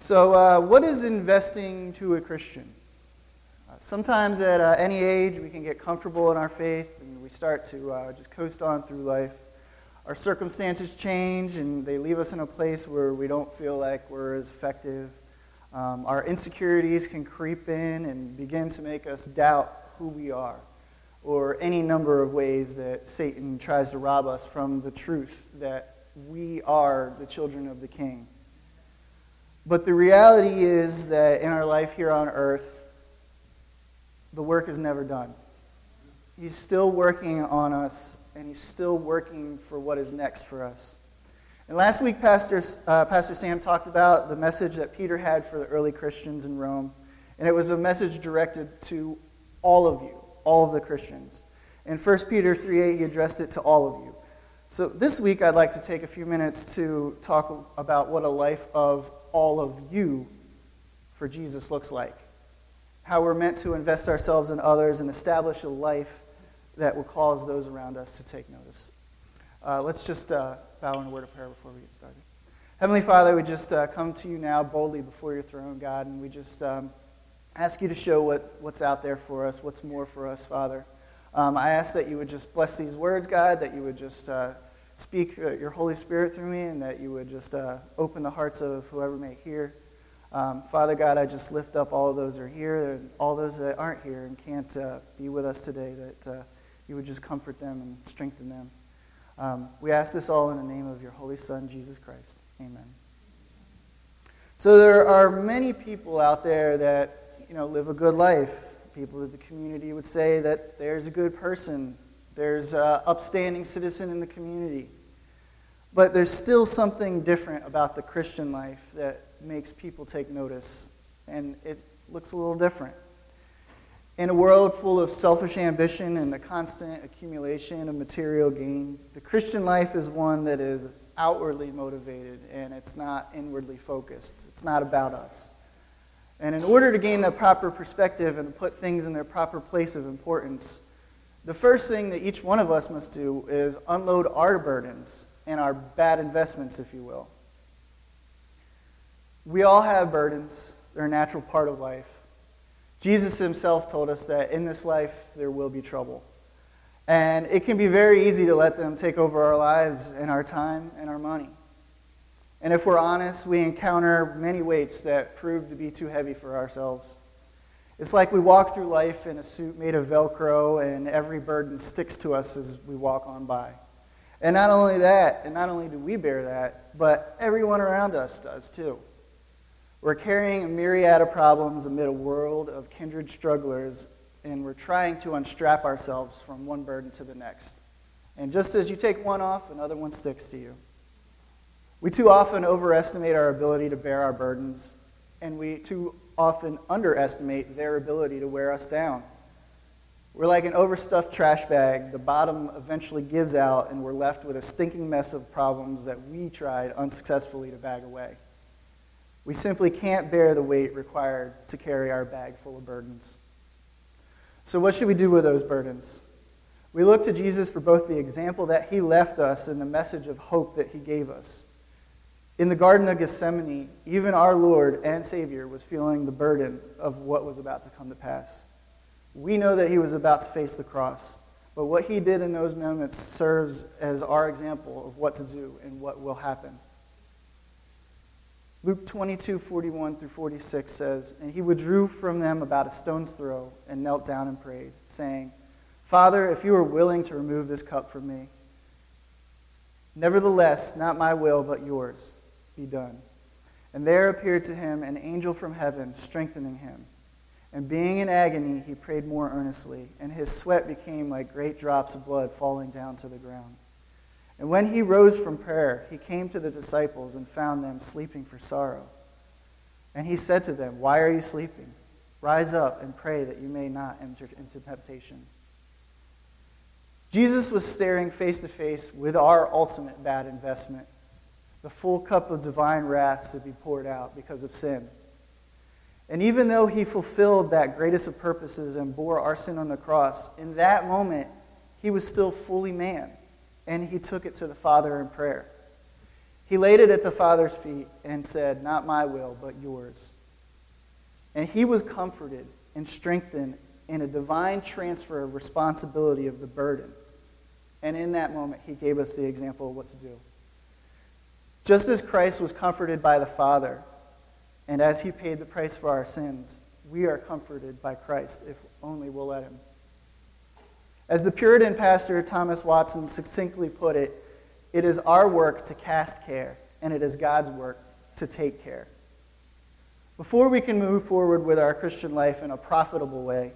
So, uh, what is investing to a Christian? Uh, sometimes at uh, any age, we can get comfortable in our faith and we start to uh, just coast on through life. Our circumstances change and they leave us in a place where we don't feel like we're as effective. Um, our insecurities can creep in and begin to make us doubt who we are, or any number of ways that Satan tries to rob us from the truth that we are the children of the King. But the reality is that in our life here on earth, the work is never done. He's still working on us, and He's still working for what is next for us. And last week, Pastor, uh, Pastor Sam talked about the message that Peter had for the early Christians in Rome. And it was a message directed to all of you, all of the Christians. In 1 Peter 3 8, he addressed it to all of you. So this week, I'd like to take a few minutes to talk about what a life of all of you for Jesus looks like. How we're meant to invest ourselves in others and establish a life that will cause those around us to take notice. Uh, let's just uh, bow in a word of prayer before we get started. Heavenly Father, we just uh, come to you now boldly before your throne, God, and we just um, ask you to show what, what's out there for us, what's more for us, Father. Um, I ask that you would just bless these words, God, that you would just uh, speak uh, your Holy Spirit through me and that you would just uh, open the hearts of whoever may hear. Um, Father God, I just lift up all those who are here and all those that aren't here and can't uh, be with us today, that uh, you would just comfort them and strengthen them. Um, we ask this all in the name of your Holy Son, Jesus Christ. Amen. So there are many people out there that you know live a good life. People that the community would say that there's a good person, there's an upstanding citizen in the community. But there's still something different about the Christian life that makes people take notice, and it looks a little different. In a world full of selfish ambition and the constant accumulation of material gain, the Christian life is one that is outwardly motivated and it's not inwardly focused. It's not about us. And in order to gain the proper perspective and put things in their proper place of importance, the first thing that each one of us must do is unload our burdens and our bad investments, if you will. We all have burdens, they're a natural part of life. Jesus himself told us that in this life there will be trouble. And it can be very easy to let them take over our lives and our time and our money. And if we're honest, we encounter many weights that prove to be too heavy for ourselves. It's like we walk through life in a suit made of Velcro, and every burden sticks to us as we walk on by. And not only that, and not only do we bear that, but everyone around us does too. We're carrying a myriad of problems amid a world of kindred strugglers, and we're trying to unstrap ourselves from one burden to the next. And just as you take one off, another one sticks to you. We too often overestimate our ability to bear our burdens, and we too often underestimate their ability to wear us down. We're like an overstuffed trash bag. The bottom eventually gives out, and we're left with a stinking mess of problems that we tried unsuccessfully to bag away. We simply can't bear the weight required to carry our bag full of burdens. So, what should we do with those burdens? We look to Jesus for both the example that he left us and the message of hope that he gave us. In the Garden of Gethsemane, even our Lord and Savior was feeling the burden of what was about to come to pass. We know that he was about to face the cross, but what he did in those moments serves as our example of what to do and what will happen. Luke 22, 41 through 46 says, And he withdrew from them about a stone's throw and knelt down and prayed, saying, Father, if you are willing to remove this cup from me, nevertheless, not my will, but yours be done. And there appeared to him an angel from heaven, strengthening him. And being in agony, he prayed more earnestly, and his sweat became like great drops of blood falling down to the ground. And when he rose from prayer, he came to the disciples and found them sleeping for sorrow. And he said to them, Why are you sleeping? Rise up and pray that you may not enter into temptation. Jesus was staring face to face with our ultimate bad investment the full cup of divine wrath to be poured out because of sin. And even though he fulfilled that greatest of purposes and bore our sin on the cross, in that moment, he was still fully man, and he took it to the Father in prayer. He laid it at the Father's feet and said, Not my will, but yours. And he was comforted and strengthened in a divine transfer of responsibility of the burden. And in that moment, he gave us the example of what to do. Just as Christ was comforted by the Father, and as he paid the price for our sins, we are comforted by Christ if only we'll let him. As the Puritan pastor Thomas Watson succinctly put it, it is our work to cast care, and it is God's work to take care. Before we can move forward with our Christian life in a profitable way,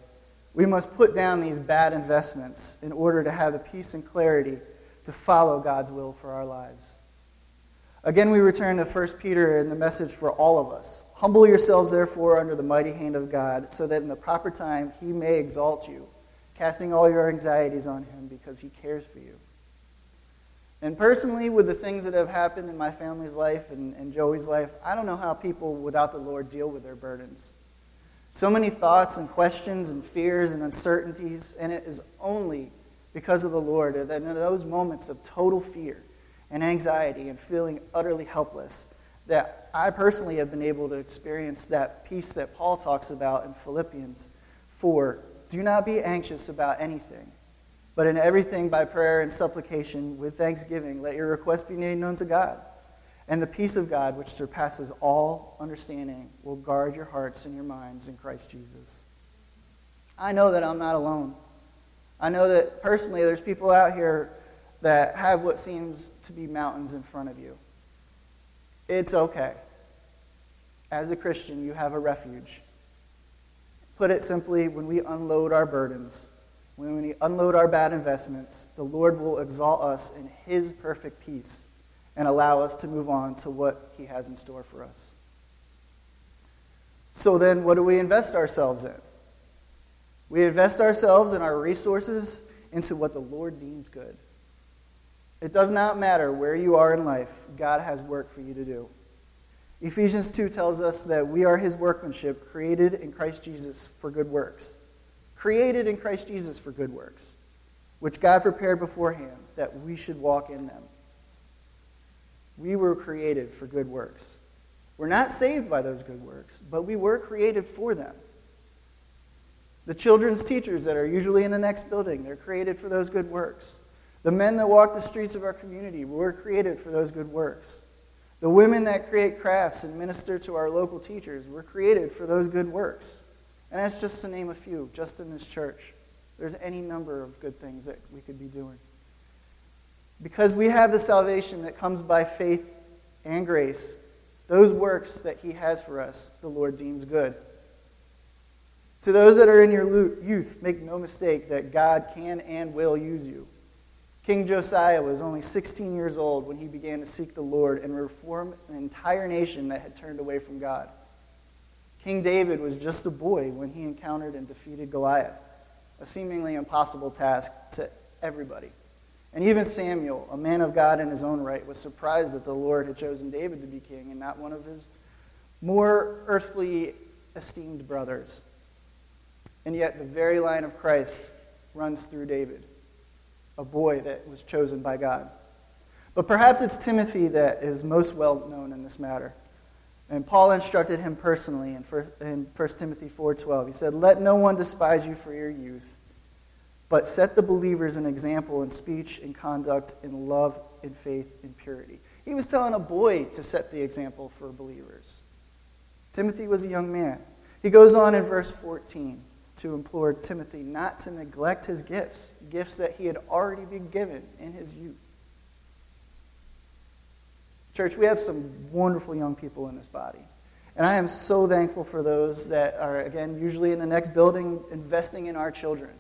we must put down these bad investments in order to have the peace and clarity to follow God's will for our lives. Again, we return to 1 Peter and the message for all of us. Humble yourselves, therefore, under the mighty hand of God, so that in the proper time he may exalt you, casting all your anxieties on him because he cares for you. And personally, with the things that have happened in my family's life and, and Joey's life, I don't know how people without the Lord deal with their burdens. So many thoughts and questions and fears and uncertainties, and it is only because of the Lord that in those moments of total fear and anxiety and feeling utterly helpless that I personally have been able to experience that peace that Paul talks about in Philippians 4. Do not be anxious about anything but in everything, by prayer and supplication, with thanksgiving, let your requests be made known to God. And the peace of God, which surpasses all understanding, will guard your hearts and your minds in Christ Jesus. I know that I'm not alone. I know that personally, there's people out here that have what seems to be mountains in front of you. It's okay. As a Christian, you have a refuge. Put it simply, when we unload our burdens, when we unload our bad investments, the Lord will exalt us in His perfect peace and allow us to move on to what He has in store for us. So then, what do we invest ourselves in? We invest ourselves and our resources into what the Lord deems good. It does not matter where you are in life, God has work for you to do. Ephesians 2 tells us that we are His workmanship, created in Christ Jesus for good works created in Christ Jesus for good works, which God prepared beforehand that we should walk in them. We were created for good works. We're not saved by those good works, but we were created for them. The children's teachers that are usually in the next building, they're created for those good works. The men that walk the streets of our community were created for those good works. The women that create crafts and minister to our local teachers were created for those good works. And that's just to name a few, just in this church. There's any number of good things that we could be doing. Because we have the salvation that comes by faith and grace, those works that He has for us, the Lord deems good. To those that are in your youth, make no mistake that God can and will use you. King Josiah was only 16 years old when he began to seek the Lord and reform an entire nation that had turned away from God. King David was just a boy when he encountered and defeated Goliath, a seemingly impossible task to everybody. And even Samuel, a man of God in his own right, was surprised that the Lord had chosen David to be king and not one of his more earthly esteemed brothers. And yet, the very line of Christ runs through David, a boy that was chosen by God. But perhaps it's Timothy that is most well known in this matter. And Paul instructed him personally in 1 Timothy 4:12. He said, "Let no one despise you for your youth, but set the believers an example in speech and conduct, in love, in faith, in purity." He was telling a boy to set the example for believers. Timothy was a young man. He goes on in verse 14 to implore Timothy not to neglect his gifts, gifts that he had already been given in his youth. Church, we have some wonderful young people in this body. And I am so thankful for those that are, again, usually in the next building, investing in our children.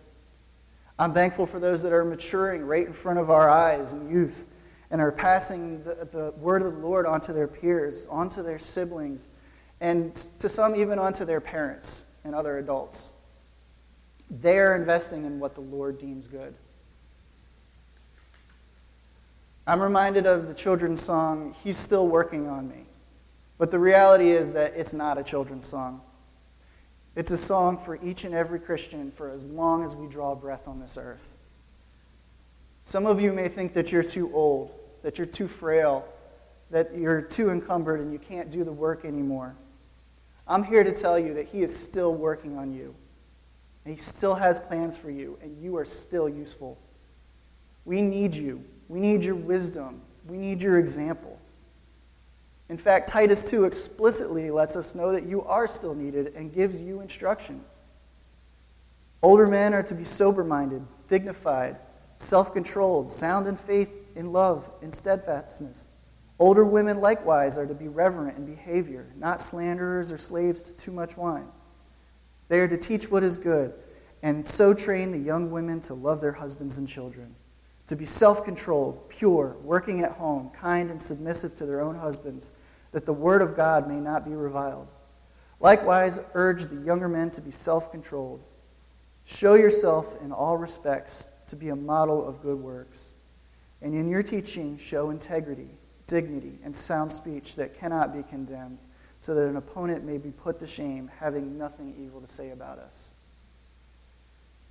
I'm thankful for those that are maturing right in front of our eyes in youth and are passing the, the word of the Lord onto their peers, onto their siblings, and to some even onto their parents and other adults. They are investing in what the Lord deems good. I'm reminded of the children's song, He's Still Working on Me. But the reality is that it's not a children's song. It's a song for each and every Christian for as long as we draw breath on this earth. Some of you may think that you're too old, that you're too frail, that you're too encumbered and you can't do the work anymore. I'm here to tell you that He is still working on you. And He still has plans for you, and you are still useful. We need you. We need your wisdom. We need your example. In fact, Titus 2 explicitly lets us know that you are still needed and gives you instruction. Older men are to be sober minded, dignified, self controlled, sound in faith, in love, in steadfastness. Older women likewise are to be reverent in behavior, not slanderers or slaves to too much wine. They are to teach what is good, and so train the young women to love their husbands and children, to be self controlled, pure, working at home, kind and submissive to their own husbands, that the word of God may not be reviled. Likewise, urge the younger men to be self controlled. Show yourself in all respects to be a model of good works. And in your teaching, show integrity, dignity, and sound speech that cannot be condemned, so that an opponent may be put to shame, having nothing evil to say about us.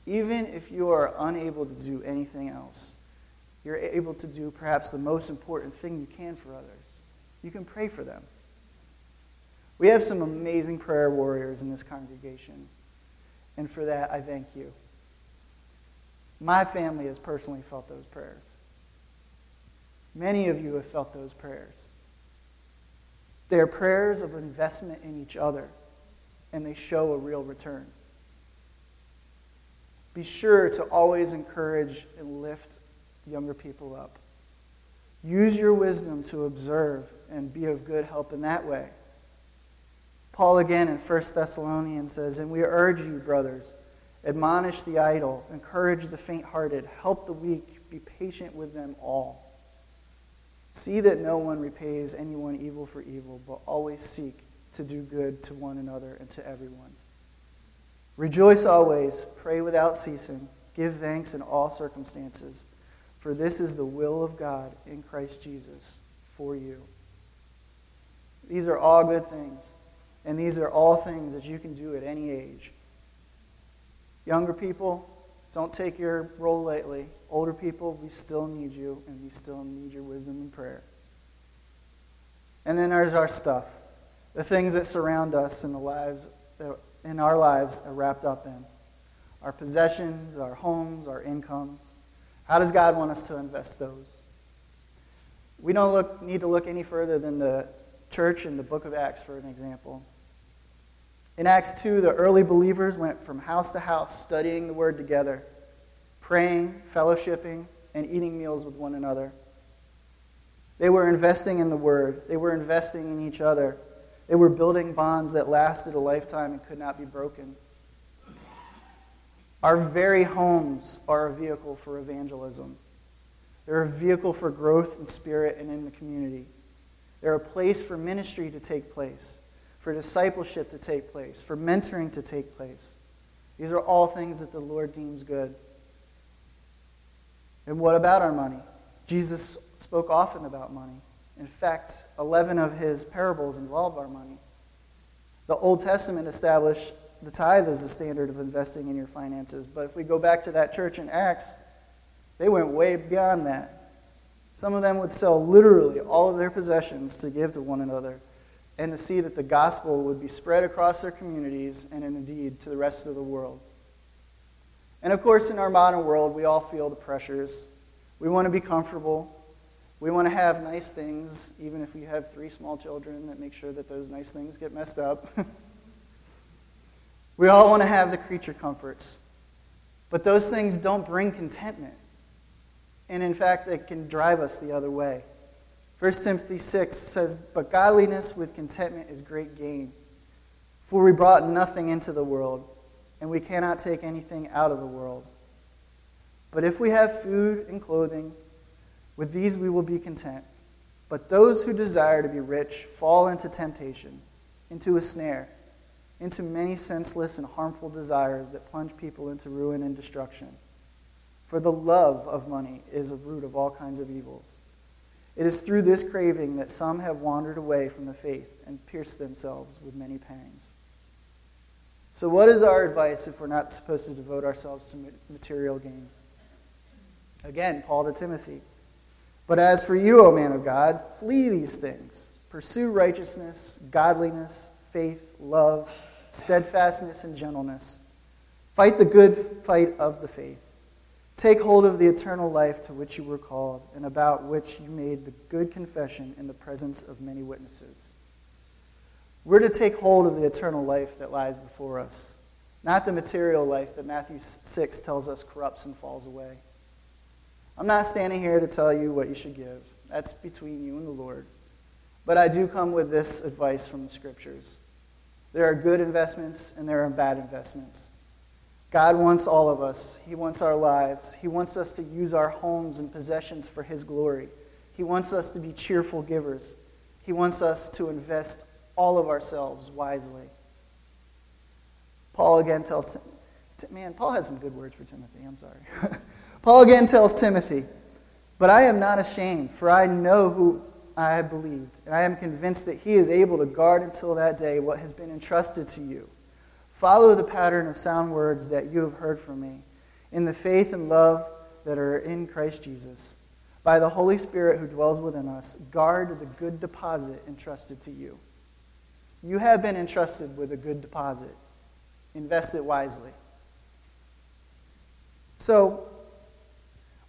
Even if you are unable to do anything else, you're able to do perhaps the most important thing you can for others. You can pray for them. We have some amazing prayer warriors in this congregation, and for that I thank you. My family has personally felt those prayers. Many of you have felt those prayers. They are prayers of investment in each other, and they show a real return. Be sure to always encourage and lift younger people up. Use your wisdom to observe and be of good help in that way. Paul again in 1 Thessalonians says, And we urge you, brothers, admonish the idle, encourage the faint hearted, help the weak, be patient with them all. See that no one repays anyone evil for evil, but always seek to do good to one another and to everyone. Rejoice always, pray without ceasing, give thanks in all circumstances, for this is the will of God in Christ Jesus for you. These are all good things, and these are all things that you can do at any age. Younger people, don't take your role lightly. Older people, we still need you, and we still need your wisdom and prayer. And then there's our stuff, the things that surround us in the lives, uh, in our lives are wrapped up in our possessions, our homes, our incomes. How does God want us to invest those? We don't look, need to look any further than the church in the book of Acts for an example. In Acts 2, the early believers went from house to house studying the word together, praying, fellowshipping, and eating meals with one another. They were investing in the word, they were investing in each other, they were building bonds that lasted a lifetime and could not be broken. Our very homes are a vehicle for evangelism. They're a vehicle for growth in spirit and in the community. They're a place for ministry to take place for discipleship to take place, for mentoring to take place. These are all things that the Lord deems good. And what about our money? Jesus spoke often about money. In fact, 11 of his parables involve our money. The Old Testament established the tithe as the standard of investing in your finances. But if we go back to that church in Acts, they went way beyond that. Some of them would sell literally all of their possessions to give to one another and to see that the gospel would be spread across their communities and indeed to the rest of the world. And of course, in our modern world, we all feel the pressures. We want to be comfortable. We want to have nice things, even if we have three small children that make sure that those nice things get messed up. we all want to have the creature comforts. But those things don't bring contentment. And in fact, they can drive us the other way. 1 Timothy 6 says, But godliness with contentment is great gain. For we brought nothing into the world, and we cannot take anything out of the world. But if we have food and clothing, with these we will be content. But those who desire to be rich fall into temptation, into a snare, into many senseless and harmful desires that plunge people into ruin and destruction. For the love of money is a root of all kinds of evils. It is through this craving that some have wandered away from the faith and pierced themselves with many pangs. So, what is our advice if we're not supposed to devote ourselves to material gain? Again, Paul to Timothy But as for you, O man of God, flee these things. Pursue righteousness, godliness, faith, love, steadfastness, and gentleness. Fight the good fight of the faith. Take hold of the eternal life to which you were called, and about which you made the good confession in the presence of many witnesses. We're to take hold of the eternal life that lies before us, not the material life that Matthew 6 tells us corrupts and falls away. I'm not standing here to tell you what you should give. That's between you and the Lord. But I do come with this advice from the scriptures. There are good investments and there are bad investments. God wants all of us. He wants our lives. He wants us to use our homes and possessions for His glory. He wants us to be cheerful givers. He wants us to invest all of ourselves wisely. Paul again tells, man, Paul has some good words for Timothy. I'm sorry. Paul again tells Timothy, But I am not ashamed, for I know who I believed, and I am convinced that he is able to guard until that day what has been entrusted to you. Follow the pattern of sound words that you have heard from me, in the faith and love that are in Christ Jesus. By the Holy Spirit who dwells within us, guard the good deposit entrusted to you. You have been entrusted with a good deposit. Invest it wisely. So,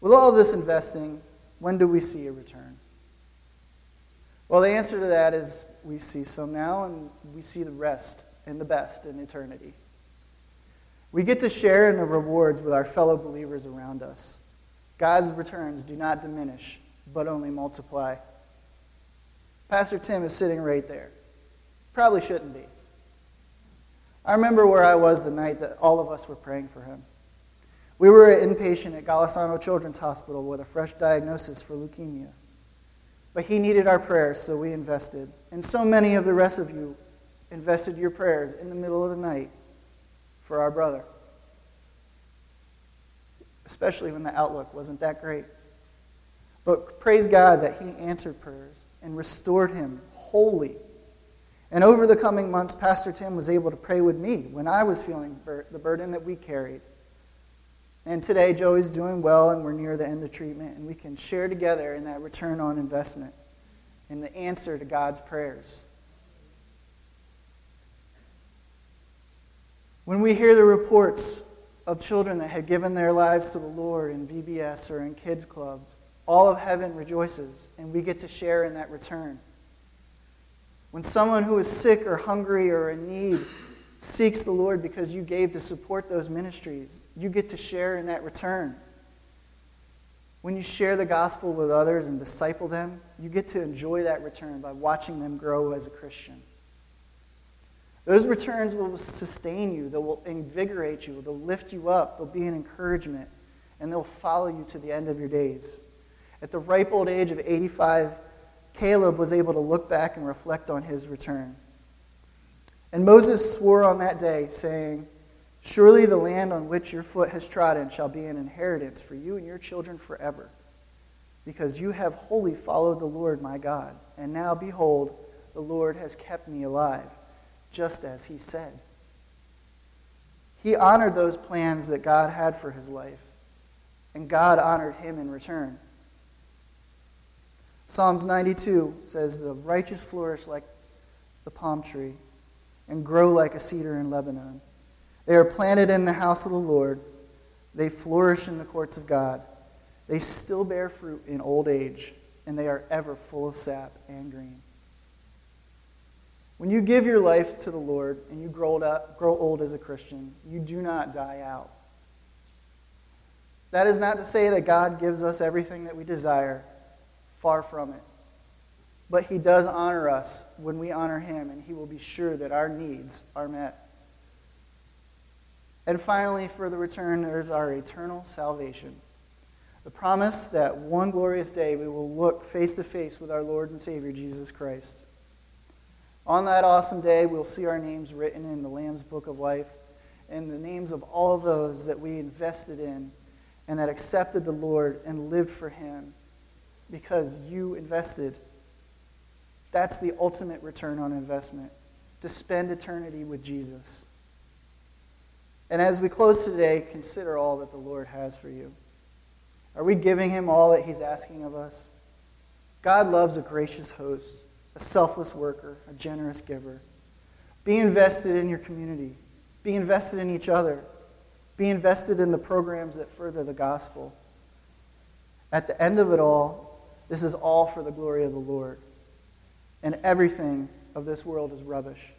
with all this investing, when do we see a return? Well, the answer to that is we see some now and we see the rest and the best in eternity. We get to share in the rewards with our fellow believers around us. God's returns do not diminish, but only multiply. Pastor Tim is sitting right there. Probably shouldn't be. I remember where I was the night that all of us were praying for him. We were an inpatient at Golisano Children's Hospital with a fresh diagnosis for leukemia. But he needed our prayers, so we invested. And so many of the rest of you invested your prayers in the middle of the night for our brother. Especially when the outlook wasn't that great. But praise God that he answered prayers and restored him wholly. And over the coming months, Pastor Tim was able to pray with me when I was feeling the burden that we carried. And today, Joey's doing well, and we're near the end of treatment, and we can share together in that return on investment in the answer to God's prayers. When we hear the reports of children that have given their lives to the Lord in VBS or in kids' clubs, all of heaven rejoices, and we get to share in that return. When someone who is sick or hungry or in need seeks the Lord because you gave to support those ministries. You get to share in that return. When you share the gospel with others and disciple them, you get to enjoy that return by watching them grow as a Christian. Those returns will sustain you, they will invigorate you, they'll lift you up, they'll be an encouragement, and they'll follow you to the end of your days. At the ripe old age of 85, Caleb was able to look back and reflect on his return. And Moses swore on that day, saying, Surely the land on which your foot has trodden shall be an inheritance for you and your children forever, because you have wholly followed the Lord my God. And now, behold, the Lord has kept me alive, just as he said. He honored those plans that God had for his life, and God honored him in return. Psalms 92 says, The righteous flourish like the palm tree and grow like a cedar in Lebanon. They are planted in the house of the Lord. They flourish in the courts of God. They still bear fruit in old age, and they are ever full of sap and green. When you give your life to the Lord and you grow old, grow old as a Christian, you do not die out. That is not to say that God gives us everything that we desire. Far from it. But he does honor us when we honor him, and he will be sure that our needs are met. And finally, for the returners, our eternal salvation. The promise that one glorious day we will look face to face with our Lord and Savior Jesus Christ. On that awesome day, we'll see our names written in the Lamb's Book of Life and the names of all of those that we invested in and that accepted the Lord and lived for Him because you invested that's the ultimate return on investment to spend eternity with Jesus. And as we close today, consider all that the Lord has for you. Are we giving him all that he's asking of us? God loves a gracious host, a selfless worker, a generous giver. Be invested in your community. Be invested in each other. Be invested in the programs that further the gospel. At the end of it all, this is all for the glory of the Lord. And everything of this world is rubbish.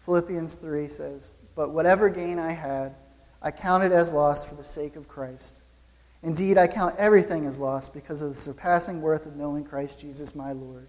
Philippians 3 says, But whatever gain I had, I counted as loss for the sake of Christ. Indeed, I count everything as loss because of the surpassing worth of knowing Christ Jesus my Lord.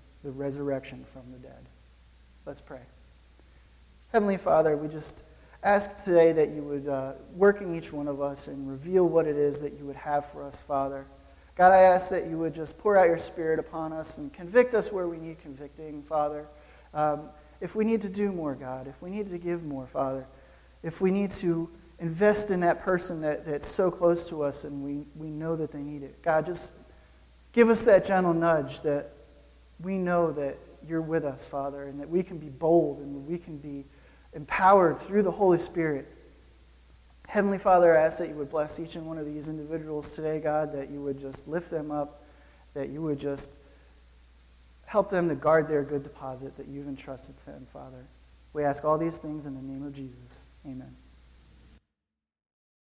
the resurrection from the dead. Let's pray. Heavenly Father, we just ask today that you would uh, work in each one of us and reveal what it is that you would have for us, Father. God, I ask that you would just pour out your Spirit upon us and convict us where we need convicting, Father. Um, if we need to do more, God, if we need to give more, Father, if we need to invest in that person that, that's so close to us and we, we know that they need it. God, just give us that gentle nudge that we know that you're with us, Father, and that we can be bold and we can be empowered through the Holy Spirit. Heavenly Father, I ask that you would bless each and one of these individuals today, God, that you would just lift them up, that you would just help them to guard their good deposit that you've entrusted to them, Father. We ask all these things in the name of Jesus. Amen.